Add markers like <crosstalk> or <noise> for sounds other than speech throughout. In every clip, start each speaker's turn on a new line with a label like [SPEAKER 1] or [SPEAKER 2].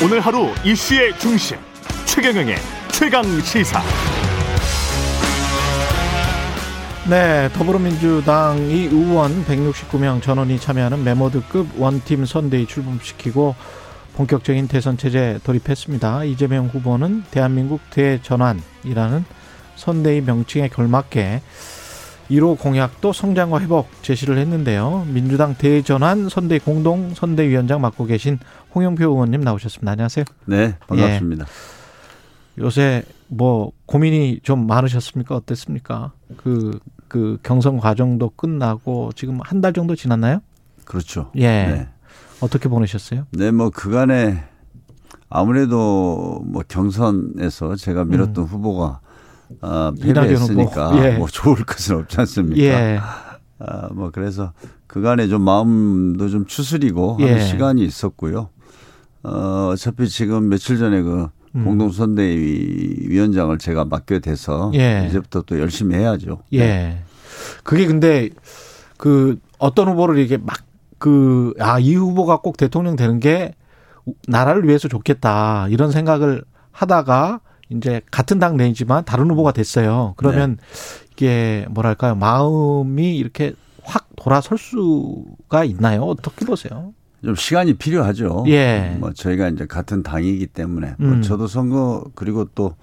[SPEAKER 1] 오늘 하루 이슈의 중심 최경영의 최강 시사.
[SPEAKER 2] 네, 더불어민주당이 의원 169명 전원이 참여하는 메모드급 원팀 선대위 출범시키고 본격적인 대선 체제 돌입했습니다. 이재명 후보는 대한민국 대전환이라는 선대위 명칭에 걸맞게 1호 공약도 성장과 회복 제시를 했는데요. 민주당 대전환 선대위 공동 선대위원장 맡고 계신 홍영표 의원님 나오셨습니다. 안녕하세요.
[SPEAKER 3] 네, 반갑습니다.
[SPEAKER 2] 예. 요새 뭐 고민이 좀 많으셨습니까? 어땠습니까? 그, 그 경선 과정도 끝나고 지금 한 달 정도 지났나요?
[SPEAKER 3] 그렇죠.
[SPEAKER 2] 예. 네. 어떻게 보내셨어요?
[SPEAKER 3] 네, 뭐 그간에 아무래도 뭐 경선에서 제가 밀었던 음. 후보가 아, 패배했으니까 예. 뭐 좋을 것은 없지 않습니까? 예. 아, 뭐 그래서 그간에 좀 마음도 좀 추스리고 예. 하는 시간이 있었고요. 어, 어차피 지금 며칠 전에 그 음. 공동선대위 위원장을 제가 맡게 돼서 예. 이제부터 또 열심히 해야죠.
[SPEAKER 2] 예. 그게 근데 그 어떤 후보를 이게 막 그 아 이 후보가 꼭 대통령 되는 게 나라를 위해서 좋겠다 이런 생각을 하다가 이제 같은 당 내지만 다른 후보가 됐어요. 그러면 네. 이게 뭐랄까요 마음이 이렇게 확 돌아설 수가 있나요? 어떻게 보세요?
[SPEAKER 3] 좀 시간이 필요하죠. 예. 뭐 저희가 이제 같은 당이기 때문에 뭐 음. 저도 선거 그리고 또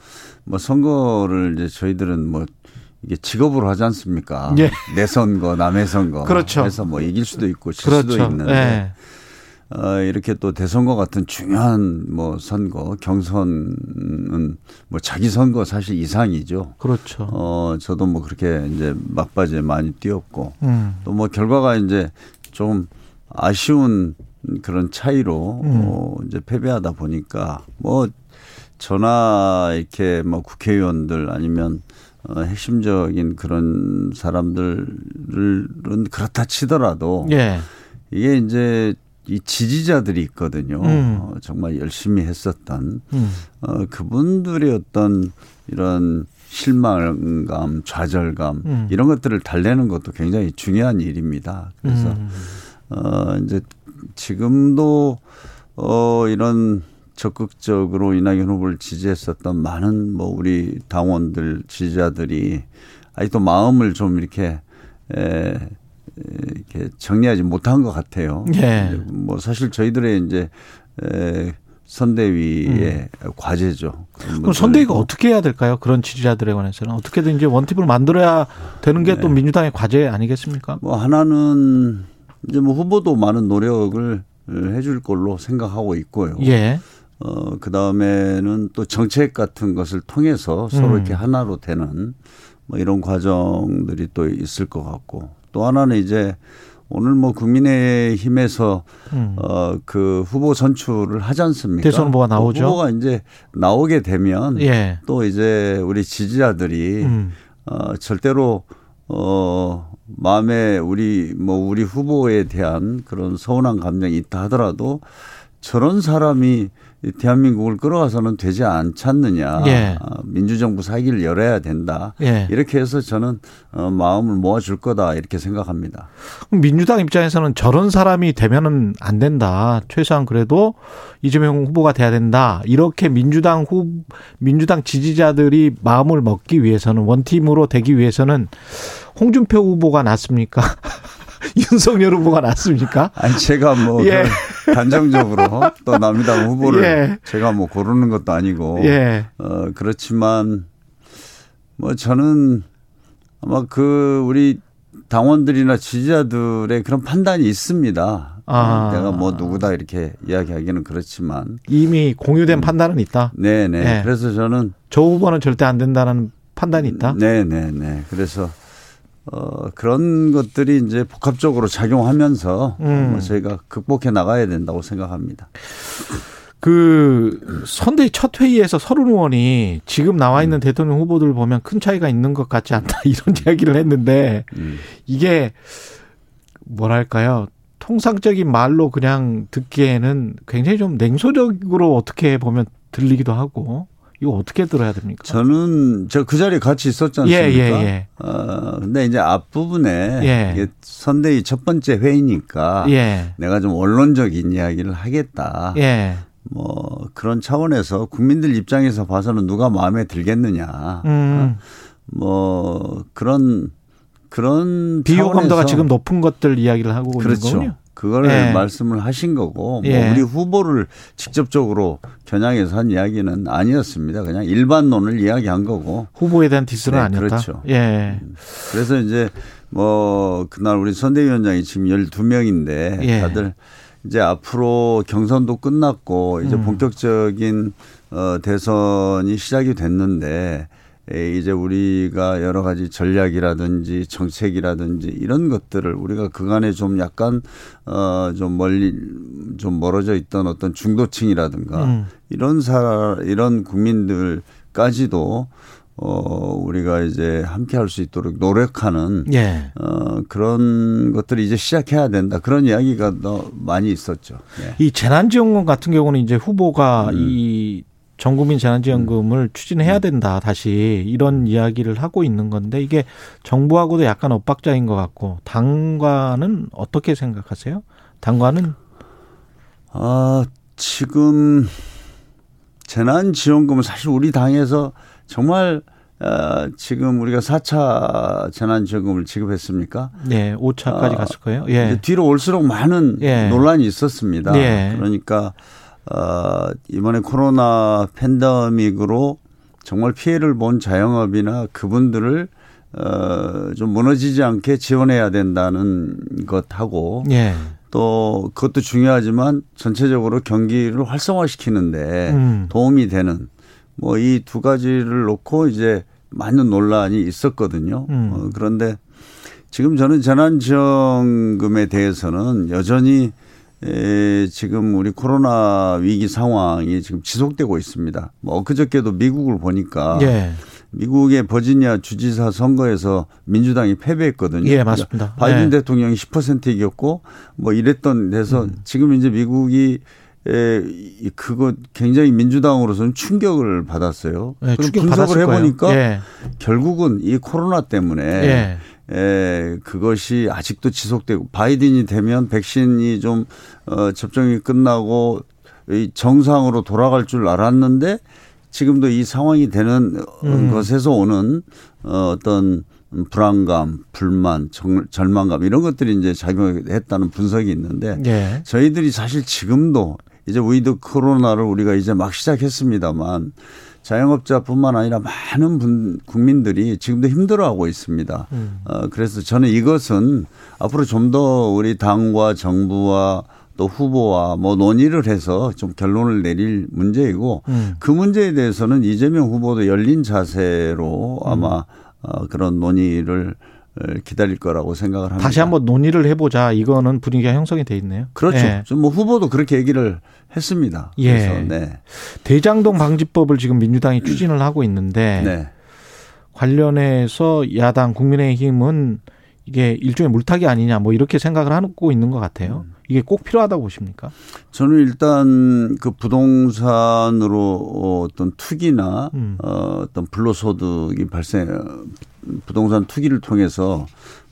[SPEAKER 3] 뭐 선거를 이제 저희들은 뭐 이게 직업으로 하지 않습니까? 예. 내 선거, 남의 선거.
[SPEAKER 2] 그렇죠.
[SPEAKER 3] 그래서 뭐 이길 수도 있고 질 그렇죠. 수도 있는데 예. 어, 이렇게 또 대선거 같은 중요한 뭐 선거, 경선은 뭐 자기 선거 사실 이상이죠.
[SPEAKER 2] 그렇죠.
[SPEAKER 3] 어, 저도 뭐 그렇게 이제 막바지에 많이 뛰었고 음. 또뭐 결과가 이제 좀 아쉬운 그런 차이로 음. 어, 이제 패배하다 보니까 뭐 저나 이렇게 뭐 국회의원들 아니면 어, 핵심적인 그런 사람들은 그렇다 치더라도 예. 이게 이제 이 지지자들이 있거든요. 음. 어, 정말 열심히 했었던 음. 어, 그분들의 어떤 이런 실망감, 좌절감 음. 이런 것들을 달래는 것도 굉장히 중요한 일입니다. 그래서 음. 어 이제 지금도 어 이런 적극적으로 이낙연 후보를 지지했었던 많은 뭐 우리 당원들 지지자들이 아직도 마음을 좀 이렇게 에 이렇게 정리하지 못한 것 같아요. 예. 뭐 사실 저희들의 이제 에 선대위의 음. 과제죠.
[SPEAKER 2] 그럼 선대위가 어떻게 해야 될까요? 그런 지지자들에 관해서는 어떻게든 이제 원팁을 만들어야 되는 게또 네. 민주당의 과제 아니겠습니까?
[SPEAKER 3] 뭐 하나는 이제 뭐 후보도 많은 노력을 해줄 걸로 생각하고 있고요. 예. 어, 그 다음에는 또 정책 같은 것을 통해서 서로 음. 이렇게 하나로 되는 뭐 이런 과정들이 또 있을 것 같고 또 하나는 이제 오늘 뭐 국민의힘에서 음. 어그 후보 선출을 하지 않습니까?
[SPEAKER 2] 대선 후보가 나오죠.
[SPEAKER 3] 후보가 이제 나오게 되면 예. 또 이제 우리 지지자들이 음. 어 절대로 어 마음에 우리 뭐 우리 후보에 대한 그런 서운한 감정이 있다 하더라도 저런 사람이 대한민국을 끌어가서는 되지 않지 않느냐. 예. 어, 민주정부 사기를 열어야 된다. 예. 이렇게 해서 저는 어, 마음을 모아줄 거다 이렇게 생각합니다.
[SPEAKER 2] 민주당 입장에서는 저런 사람이 되면은 안 된다. 최소한 그래도 이재명 후보가 돼야 된다. 이렇게 민주당 후 민주당 지지자들이 마음을 먹기 위해서는 원팀으로 되기 위해서는 홍준표 후보가 낫습니까? <laughs> 윤석열 후보가 낫습니까?
[SPEAKER 3] 아니 제가 뭐 예. 그 단정적으로 또 남이당 후보를 예. 제가 뭐 고르는 것도 아니고 예. 어 그렇지만 뭐 저는 아마 그 우리 당원들이나 지지자들의 그런 판단이 있습니다. 아. 내가 뭐 누구다 이렇게 이야기하기는 그렇지만
[SPEAKER 2] 이미 공유된 음. 판단은 있다.
[SPEAKER 3] 네네. 네. 그래서 저는
[SPEAKER 2] 저 후보는 절대 안 된다는 판단이 있다.
[SPEAKER 3] 네네네. 그래서 어, 그런 것들이 이제 복합적으로 작용하면서 음. 뭐 저희가 극복해 나가야 된다고 생각합니다.
[SPEAKER 2] 그 선대위 첫 회의에서 서른 의원이 지금 나와 있는 음. 대통령 후보들 보면 큰 차이가 있는 것 같지 않다 <laughs> 이런 이야기를 했는데 음. 이게 뭐랄까요 통상적인 말로 그냥 듣기에는 굉장히 좀 냉소적으로 어떻게 보면 들리기도 하고 이거 어떻게 들어야 됩니까?
[SPEAKER 3] 저는 저 그 자리에 같이 있었지 않습니까? 예, 예, 예. 어, 근데 이제 앞부분에 예. 선대위 첫 번째 회의니까 예. 내가 좀 원론적인 이야기를 하겠다. 예. 뭐 그런 차원에서 국민들 입장에서 봐서는 누가 마음에 들겠느냐. 음. 뭐 그런 그런
[SPEAKER 2] 비호감도가 지금 높은 것들 이야기를 하고
[SPEAKER 3] 그렇죠.
[SPEAKER 2] 있는 거군요.
[SPEAKER 3] 그걸 예. 말씀을 하신 거고 뭐 예. 우리 후보를 직접적으로 겨냥해서 한 이야기는 아니었습니다. 그냥 일반론을 이야기한 거고
[SPEAKER 2] 후보에 대한 디스는 네, 아니었다.
[SPEAKER 3] 그렇죠. 예. 음. 그래서 이제 뭐 그날 우리 선대위원장이 지금 12명인데 예. 다들 이제 앞으로 경선도 끝났고 이제 음. 본격적인 어 대선이 시작이 됐는데 이제 우리가 여러 가지 전략이라든지 정책이라든지 이런 것들을 우리가 그간에 좀 약간 어좀 멀리 좀 멀어져 있던 어떤 중도층이라든가 음. 이런 사 이런 국민들까지도 어 우리가 이제 함께 할 수 있도록 노력하는 예. 어 그런 것들이 이제 시작해야 된다. 그런 이야기가 더 많이 있었죠.
[SPEAKER 2] 예. 이 재난지원금 같은 경우는 이제 후보가 음. 이 전국민 재난지원금을 음. 추진해야 된다 다시 이런 이야기를 하고 있는 건데 이게 정부하고도 약간 엇박자인 것 같고 당과는 어떻게 생각하세요? 당과는
[SPEAKER 3] 아 지금 재난지원금은 사실 우리 당에서 정말 어, 지금 우리가 4차 재난지원금을 지급했습니까?
[SPEAKER 2] 네, 5차까지 어, 갔을 거예요. 예.
[SPEAKER 3] 뒤로 올수록 많은 예. 논란이 있었습니다. 예. 그러니까 어, 이번에 코로나 팬데믹으로 정말 피해를 본 자영업이나 그분들을 어, 좀 무너지지 않게 지원해야 된다는 것하고 예. 또 그것도 중요하지만 전체적으로 경기를 활성화시키는데 음. 도움이 되는 뭐 이 두 가지를 놓고 이제 많은 논란이 있었거든요. 음. 어, 그런데 지금 저는 재난지원금에 대해서는 여전히 에, 지금 우리 코로나 위기 상황이 지금 지속되고 있습니다. 뭐 엊그저께도 미국을 보니까 예. 미국의 버지니아 주지사 선거에서 민주당이 패배했거든요.
[SPEAKER 2] 예, 맞습니다.
[SPEAKER 3] 그러니까 바이든 예. 대통령이 10% 이겼고 뭐 이랬던 데서 음. 지금 이제 미국이 에, 그거 굉장히 민주당으로서는 충격을 받았어요. 예, 충격 분석을 해보니까 예. 결국은 이 코로나 때문에 예. 에, 그것이 아직도 지속되고 바이든이 되면 백신이 좀 어, 접종이 끝나고 이 정상으로 돌아갈 줄 알았는데 지금도 이 상황이 되는 음. 것에서 오는 어, 어떤 불안감, 불만, 정, 절망감 이런 것들이 이제 작용했다는 분석이 있는데 예. 저희들이 사실 지금도 이제 위드 코로나를 우리가 이제 막 시작했습니다만 자영업자뿐만 아니라 많은 분, 국민들이 지금도 힘들어하고 있습니다. 음. 어, 그래서 저는 이것은 앞으로 좀 더 우리 당과 정부와 또 후보와 뭐 논의를 해서 좀 결론을 내릴 문제이고 음. 그 문제에 대해서는 이재명 후보도 열린 자세로 아마 음. 어, 그런 논의를 기다릴 거라고 생각을 합니다.
[SPEAKER 2] 다시 한번 논의를 해보자. 이거는 분위기가 형성이 돼 있네요.
[SPEAKER 3] 그렇죠. 예. 뭐 후보도 그렇게 얘기를 했습니다.
[SPEAKER 2] 예. 그래서 네. 대장동 방지법을 지금 민주당이 추진을 하고 있는데 네. 관련해서 야당 국민의힘은 이게 일종의 물타기 아니냐 뭐 이렇게 생각을 하고 있는 것 같아요. 음. 이게 꼭 필요하다고 보십니까?
[SPEAKER 3] 저는 일단 그 부동산으로 어떤 투기나 음. 어, 어떤 불로소득이 발생 부동산 투기를 통해서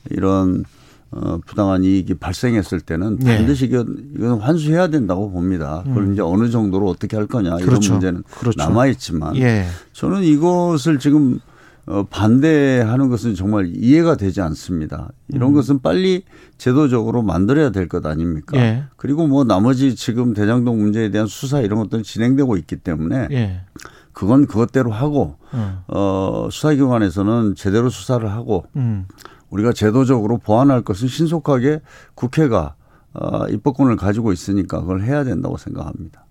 [SPEAKER 3] 이런 어, 부당한 이익이 발생했을 때는 네. 반드시 이건, 이건 환수해야 된다고 봅니다. 그걸 음. 이제 어느 정도로 어떻게 할 거냐 이런 그렇죠. 문제는 그렇죠. 남아 있지만 예. 저는 이것을 지금 어, 반대하는 것은 정말 이해가 되지 않습니다. 이런 음. 것은 빨리 제도적으로 만들어야 될 것 아닙니까? 예. 그리고 뭐 나머지 지금 대장동 문제에 대한 수사 이런 것들은 진행되고 있기 때문에 예. 그건 그것대로 하고 음. 어, 수사기관에서는 제대로 수사를 하고 음. 우리가 제도적으로 보완할 것은 신속하게 국회가 어, 입법권을 가지고 있으니까 그걸 해야 된다고 생각합니다.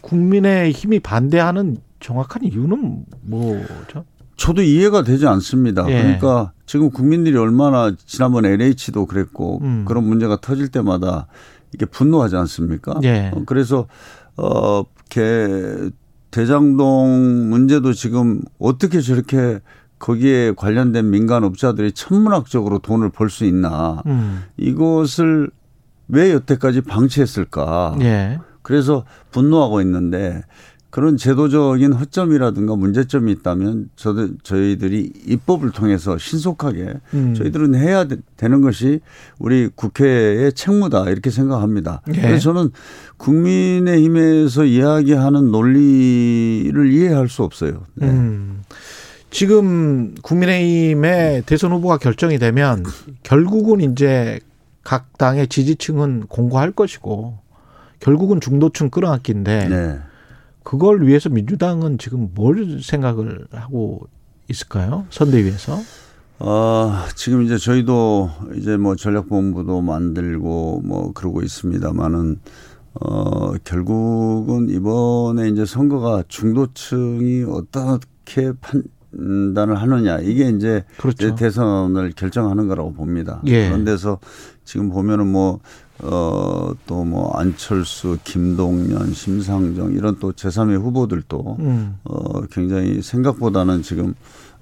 [SPEAKER 2] 국민의 힘이 반대하는 정확한 이유는 뭐죠?
[SPEAKER 3] 저도 이해가 되지 않습니다. 예. 그러니까 지금 국민들이 얼마나 지난번 LH도 그랬고 음. 그런 문제가 터질 때마다 이게 분노하지 않습니까? 예. 어, 그래서 어, 이렇게 대장동 문제도 지금 어떻게 저렇게 거기에 관련된 민간 업자들이 천문학적으로 돈을 벌 수 있나. 음. 이것을 왜 여태까지 방치했을까. 예. 그래서 분노하고 있는데 그런 제도적인 허점이라든가 문제점이 있다면 저도 저희들이 입법을 통해서 신속하게 음. 저희들은 해야 되 는 것이 우리 국회의 책무다 이렇게 생각합니다. 예. 그래서 저는 국민의힘에서 이야기하는 논리를 이해할 수 없어요. 네. 음.
[SPEAKER 2] 지금 국민의힘의 대선 후보가 결정이 되면 결국은 이제 각 당의 지지층은 공고할 것이고 결국은 중도층 끌어안기인데 네. 그걸 위해서 민주당은 지금 뭘 생각을 하고 있을까요? 선대위에서?
[SPEAKER 3] 어, 지금 이제 저희도 이제 뭐 전략본부도 만들고 뭐 그러고 있습니다만은 어, 결국은 이번에 이제 선거가 중도층이 어떻게 판단을 하느냐 이게 이제 그렇죠. 대선을 결정하는 거라고 봅니다. 예. 그런 데서 지금 보면은 뭐 어, 또 뭐 안철수, 김동연, 심상정 이런 또 제3의 후보들도 음. 어, 굉장히 생각보다는 지금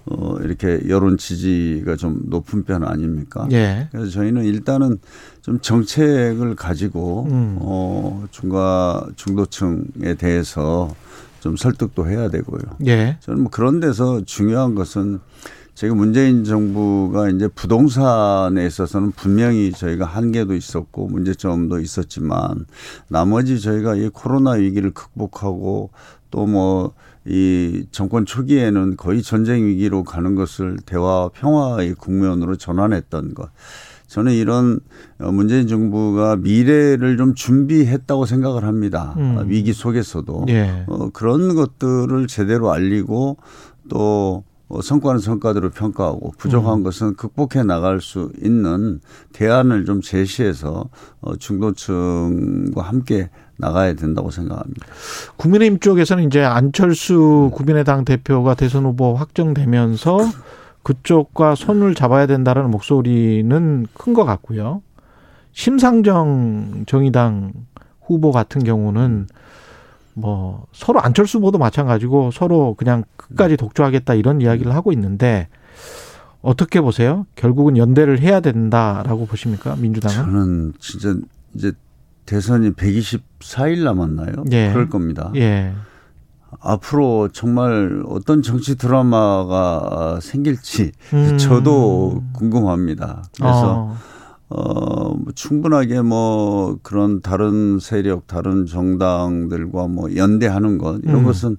[SPEAKER 3] 어, 이렇게 여론 지지가 좀 높은 편 아닙니까? 예. 그래서 저희는 일단은 좀 정책을 가지고 음. 어, 중과 중도층에 대해서 좀 설득도 해야 되고요. 예. 저는 뭐 그런 데서 중요한 것은 지금 문재인 정부가 이제 부동산에 있어서는 분명히 저희가 한계도 있었고 문제점도 있었지만 나머지 저희가 이 코로나 위기를 극복하고 또 뭐 이 정권 초기에는 거의 전쟁 위기로 가는 것을 대화 평화의 국면으로 전환했던 것. 저는 이런 문재인 정부가 미래를 좀 준비했다고 생각을 합니다. 음. 위기 속에서도 예. 어, 그런 것들을 제대로 알리고 또 어, 성과는 성과대로 평가하고 부족한 음. 것은 극복해 나갈 수 있는 대안을 좀 제시해서 어, 중도층과 함께 나가야 된다고 생각합니다.
[SPEAKER 2] 국민의힘 쪽에서는 이제 안철수 국민의당 대표가 대선 후보 확정되면서 그쪽과 손을 잡아야 된다는 목소리는 큰 것 같고요. 심상정 정의당 후보 같은 경우는 뭐 서로 안철수 후보도 마찬가지고 서로 그냥 끝까지 독주하겠다 이런 이야기를 하고 있는데 어떻게 보세요? 결국은 연대를 해야 된다라고 보십니까? 민주당은?
[SPEAKER 3] 저는 진짜 이제 대선이 124일 남았나요? 예. 그럴 겁니다. 예. 앞으로 정말 어떤 정치 드라마가 생길지 음. 저도 궁금합니다. 그래서 어. 어, 뭐 충분하게 뭐 그런 다른 세력, 다른 정당들과 뭐 연대하는 것 이런 음. 것은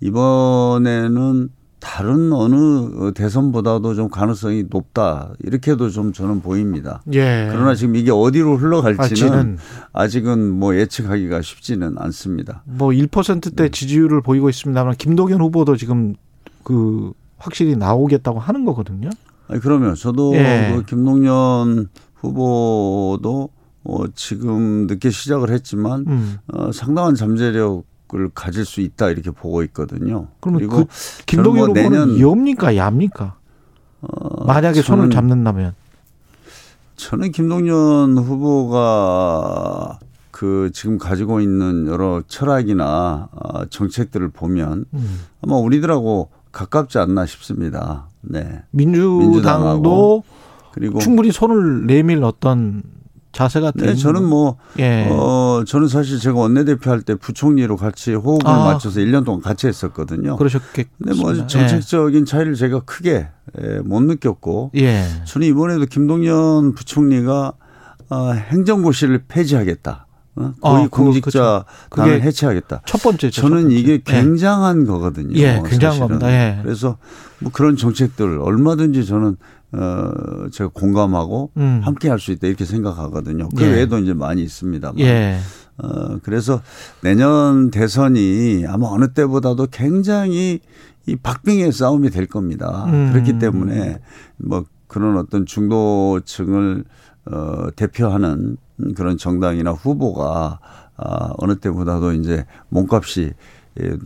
[SPEAKER 3] 이번에는 다른 어느 대선보다도 좀 가능성이 높다 이렇게도 좀 저는 보입니다. 예. 그러나 지금 이게 어디로 흘러갈지는 아직은 뭐 예측하기가 쉽지는 않습니다.
[SPEAKER 2] 뭐 1%대 네. 지지율을 보이고 있습니다만 김동연 후보도 지금 그 확실히 나오겠다고 하는 거거든요.
[SPEAKER 3] 아니 그러면 저도 예. 그 김동연 후보도 어, 지금 늦게 시작을 했지만 음. 어, 상당한 잠재력 을 가질 수 있다 이렇게 보고 있거든요.
[SPEAKER 2] 그리고 그 김동연 뭐 후보는 여입니까 야입니까? 어, 만약에 손을 잡는다면
[SPEAKER 3] 저는 김동연 후보가 그 지금 가지고 있는 여러 철학이나 어, 정책들을 보면 음. 아마 우리들하고 가깝지 않나 싶습니다. 네.
[SPEAKER 2] 민주당도 민주당하고. 그리고 충분히 손을 내밀 어떤 자세가
[SPEAKER 3] 네, 저는 뭐, 예. 어, 저는 사실 제가 원내대표 할 때 부총리로 같이 호흡을 아. 맞춰서 1년 동안 같이 했었거든요.
[SPEAKER 2] 그러셨겠
[SPEAKER 3] 근데 뭐 정책적인 예. 차이를 제가 크게 예, 못 느꼈고. 예. 저는 이번에도 김동연 부총리가 어, 행정고시를 폐지하겠다. 어? 고위 아, 공직자 그게 해체하겠다.
[SPEAKER 2] 첫 번째.
[SPEAKER 3] 저는
[SPEAKER 2] 첫 번째.
[SPEAKER 3] 이게 예. 굉장한 예. 거거든요.
[SPEAKER 2] 예, 굉장한 겁니다. 예.
[SPEAKER 3] 그래서 뭐 그런 정책들 얼마든지 저는 어 제가 공감하고 음. 함께 할 수 있다 이렇게 생각하거든요. 그 예. 외에도 이제 많이 있습니다만. 예. 어 그래서 내년 대선이 아마 어느 때보다도 굉장히 이 박빙의 싸움이 될 겁니다. 음. 그렇기 때문에 뭐 그런 어떤 중도층을 어 대표하는 그런 정당이나 후보가 아 어느 때보다도 이제 몸값이 예,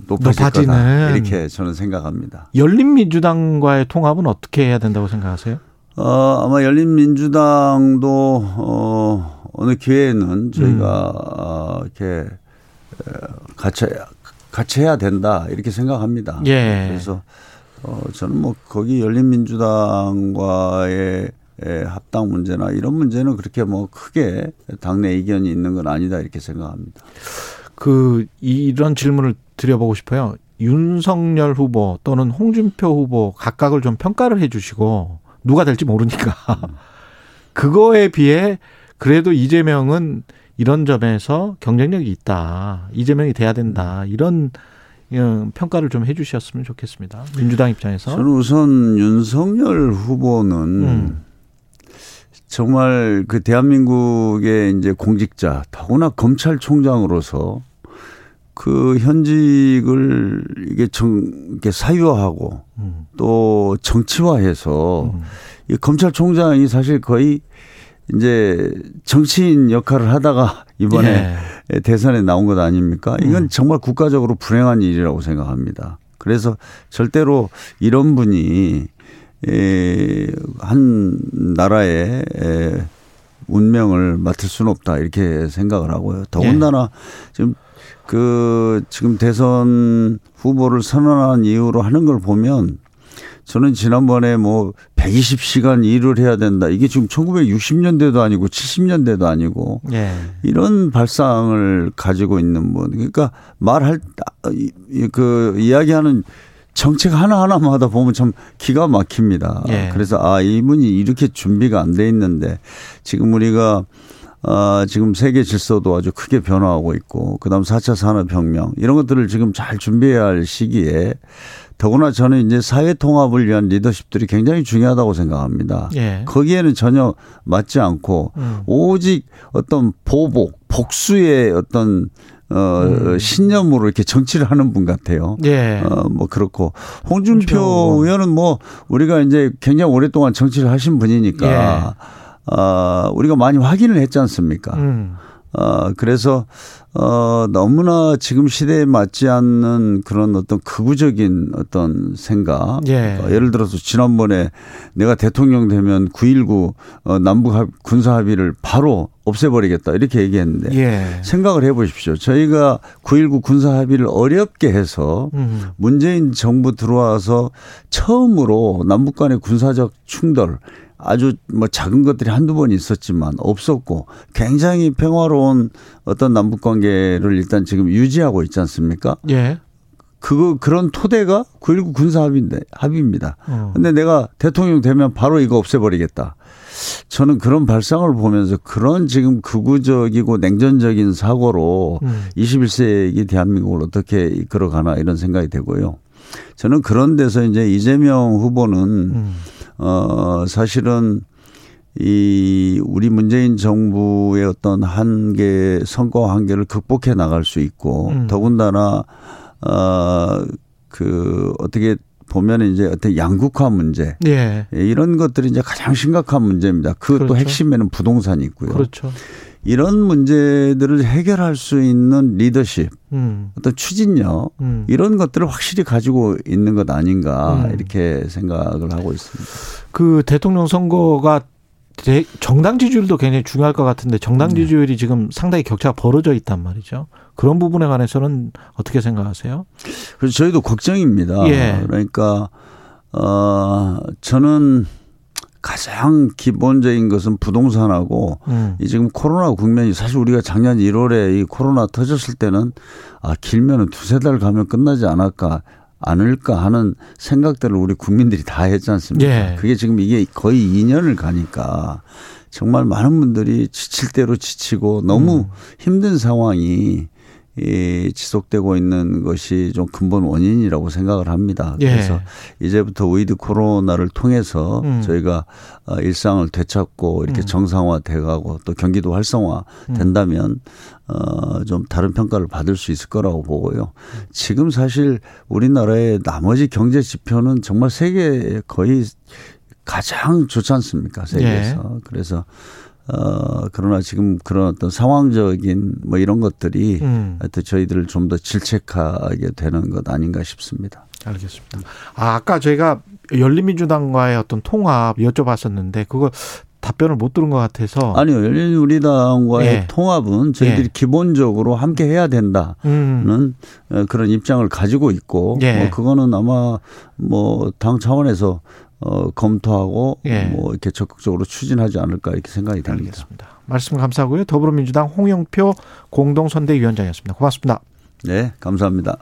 [SPEAKER 3] 높아질 높아지는. 거다 이렇게 저는 생각합니다.
[SPEAKER 2] 열린민주당과의 통합은 어떻게 해야 된다고 생각하세요?
[SPEAKER 3] 어, 아마 열린민주당도 어, 어느 기회에는 저희가 음. 어, 이렇게 같이 같이 해야 된다 이렇게 생각합니다. 예. 그래서 어, 저는 뭐 거기 열린민주당과의 합당 문제나 이런 문제는 그렇게 뭐 크게 당내 이견이 있는 건 아니다 이렇게 생각합니다.
[SPEAKER 2] 그 이런 질문을 드려보고 싶어요. 윤석열 후보 또는 홍준표 후보 각각을 좀 평가를 해주시고 누가 될지 모르니까 <laughs> 그거에 비해 그래도 이재명은 이런 점에서 경쟁력이 있다. 이재명이 돼야 된다. 이런 어, 평가를 좀 해주셨으면 좋겠습니다. 민주당 입장에서.
[SPEAKER 3] 저는 우선 윤석열 후보는 음. 정말 그 대한민국의 이제 공직자, 더구나 검찰총장으로서 그 현직을 이게 정, 이게 사유화하고 음. 또 정치화해서 음. 이 검찰총장이 사실 거의 이제 정치인 역할을 하다가 <laughs> 이번에 예. 대선에 나온 것 아닙니까? 이건 음. 정말 국가적으로 불행한 일이라고 생각합니다. 그래서 절대로 이런 분이 한 나라의 운명을 맡을 수는 없다 이렇게 생각을 하고요. 더군다나 예. 지금 그 지금 대선 후보를 선언한 이유로 하는 걸 보면 저는 지난번에 뭐 120시간 일을 해야 된다. 이게 지금 1960년대도 아니고 70년대도 아니고 예. 이런 발상을 가지고 있는 분. 그러니까 말할 그 이야기하는 정책 하나하나마다 보면 참 기가 막힙니다. 예. 그래서 아, 이분이 이렇게 준비가 안 돼 있는데 지금 우리가 아, 지금 세계 질서도 아주 크게 변화하고 있고 그 다음 4차 산업혁명 이런 것들을 지금 잘 준비해야 할 시기에 더구나 저는 이제 사회 통합을 위한 리더십들이 굉장히 중요하다고 생각합니다. 예. 거기에는 전혀 맞지 않고 음. 오직 어떤 보복, 복수의 어떤 어, 음. 신념으로 이렇게 정치를 하는 분 같아요. 예. 어, 뭐 그렇고. 홍준표 홍준표 의원은 뭐 우리가 이제 굉장히 오랫동안 정치를 하신 분이니까, 예. 어, 우리가 많이 확인을 했지 않습니까? 음. 어, 그래서, 어, 너무나 지금 시대에 맞지 않는 그런 어떤 극우적인 어떤 생각. 예. 어, 예를 들어서 지난번에 내가 대통령 되면 9.19 어, 남북 군사 합의를 바로 없애버리겠다 이렇게 얘기했는데 예. 생각을 해 보십시오. 저희가 9.19 군사 합의를 어렵게 해서 음. 문재인 정부 들어와서 처음으로 남북 간의 군사적 충돌 아주 뭐 작은 것들이 한두 번 있었지만 없었고 굉장히 평화로운 어떤 남북 관계를 일단 지금 유지하고 있지 않습니까? 예. 그거 그런 토대가 9.19 군사 합의인데 합의입니다. 어. 근데 내가 대통령 되면 바로 이거 없애버리겠다. 저는 그런 발상을 보면서 그런 지금 극우적이고 냉전적인 사고로 음. 21세기 대한민국을 어떻게 이끌어가나 이런 생각이 되고요. 저는 그런 데서 이제 이재명 후보는 음. 어, 사실은 이 우리 문재인 정부의 어떤 한계 선거 한계를 극복해 나갈 수 있고 음. 더군다나 어그 어떻게 보면 이제 어떤 양극화 문제 예. 예. 이런 것들이 이제 가장 심각한 문제입니다. 그것도 그렇죠. 핵심에는 부동산이 있고요.
[SPEAKER 2] 그렇죠.
[SPEAKER 3] 이런 문제들을 해결할 수 있는 리더십, 음. 어떤 추진력 음. 이런 것들을 확실히 가지고 있는 것 아닌가 음. 이렇게 생각을 하고 있습니다.
[SPEAKER 2] 그 대통령 선거가 정당 지지율도 굉장히 중요할 것 같은데 정당 네. 지지율이 지금 상당히 격차가 벌어져 있단 말이죠. 그런 부분에 관해서는 어떻게 생각하세요?
[SPEAKER 3] 그래서 저희도 걱정입니다. 예. 그러니까 어 저는 가장 기본적인 것은 부동산하고 음. 이 지금 코로나 국면이 사실 우리가 작년 1월에 이 코로나 터졌을 때는 아 길면은 두세 달 가면 끝나지 않을까 않을까 하는 생각들을 우리 국민들이 다 했지 않습니까? 예. 그게 지금 이게 거의 2년을 가니까 정말 많은 분들이 지칠 대로 지치고 너무 음. 힘든 상황이 이 지속되고 있는 것이 좀 근본 원인이라고 생각을 합니다. 예. 그래서 예. 이제부터 위드 코로나를 통해서 음. 저희가 어, 일상을 되찾고 이렇게 음. 정상화돼 가고 또 경기도 활성화 음. 된다면 어좀 다른 평가를 받을 수 있을 거라고 보고요. 지금 사실 우리나라의 나머지 경제 지표는 정말 세계 거의 가장 좋지 않습니까? 세계에서. 예. 그래서 어, 그러나 지금 그런 어떤 상황적인 뭐 이런 것들이 음. 하여튼 저희들을 좀 더 질책하게 되는 것 아닌가 싶습니다.
[SPEAKER 2] 알겠습니다. 아, 아까 저희가 열린민주당과의 어떤 통합 여쭤봤었는데 그거 답변을 못 들은 것 같아서
[SPEAKER 3] 아니요 열린우리당과의 예. 통합은 저희들이 예. 기본적으로 함께 해야 된다는 음. 그런 입장을 가지고 있고 예. 뭐 그거는 아마 뭐 당 차원에서 어, 검토하고 예. 뭐 이렇게 적극적으로 추진하지 않을까 이렇게 생각이 됩니다.
[SPEAKER 2] 알겠습니다. 말씀 감사하고요. 더불어민주당 홍영표 공동선대위원장이었습니다. 고맙습니다.
[SPEAKER 3] 네, 감사합니다.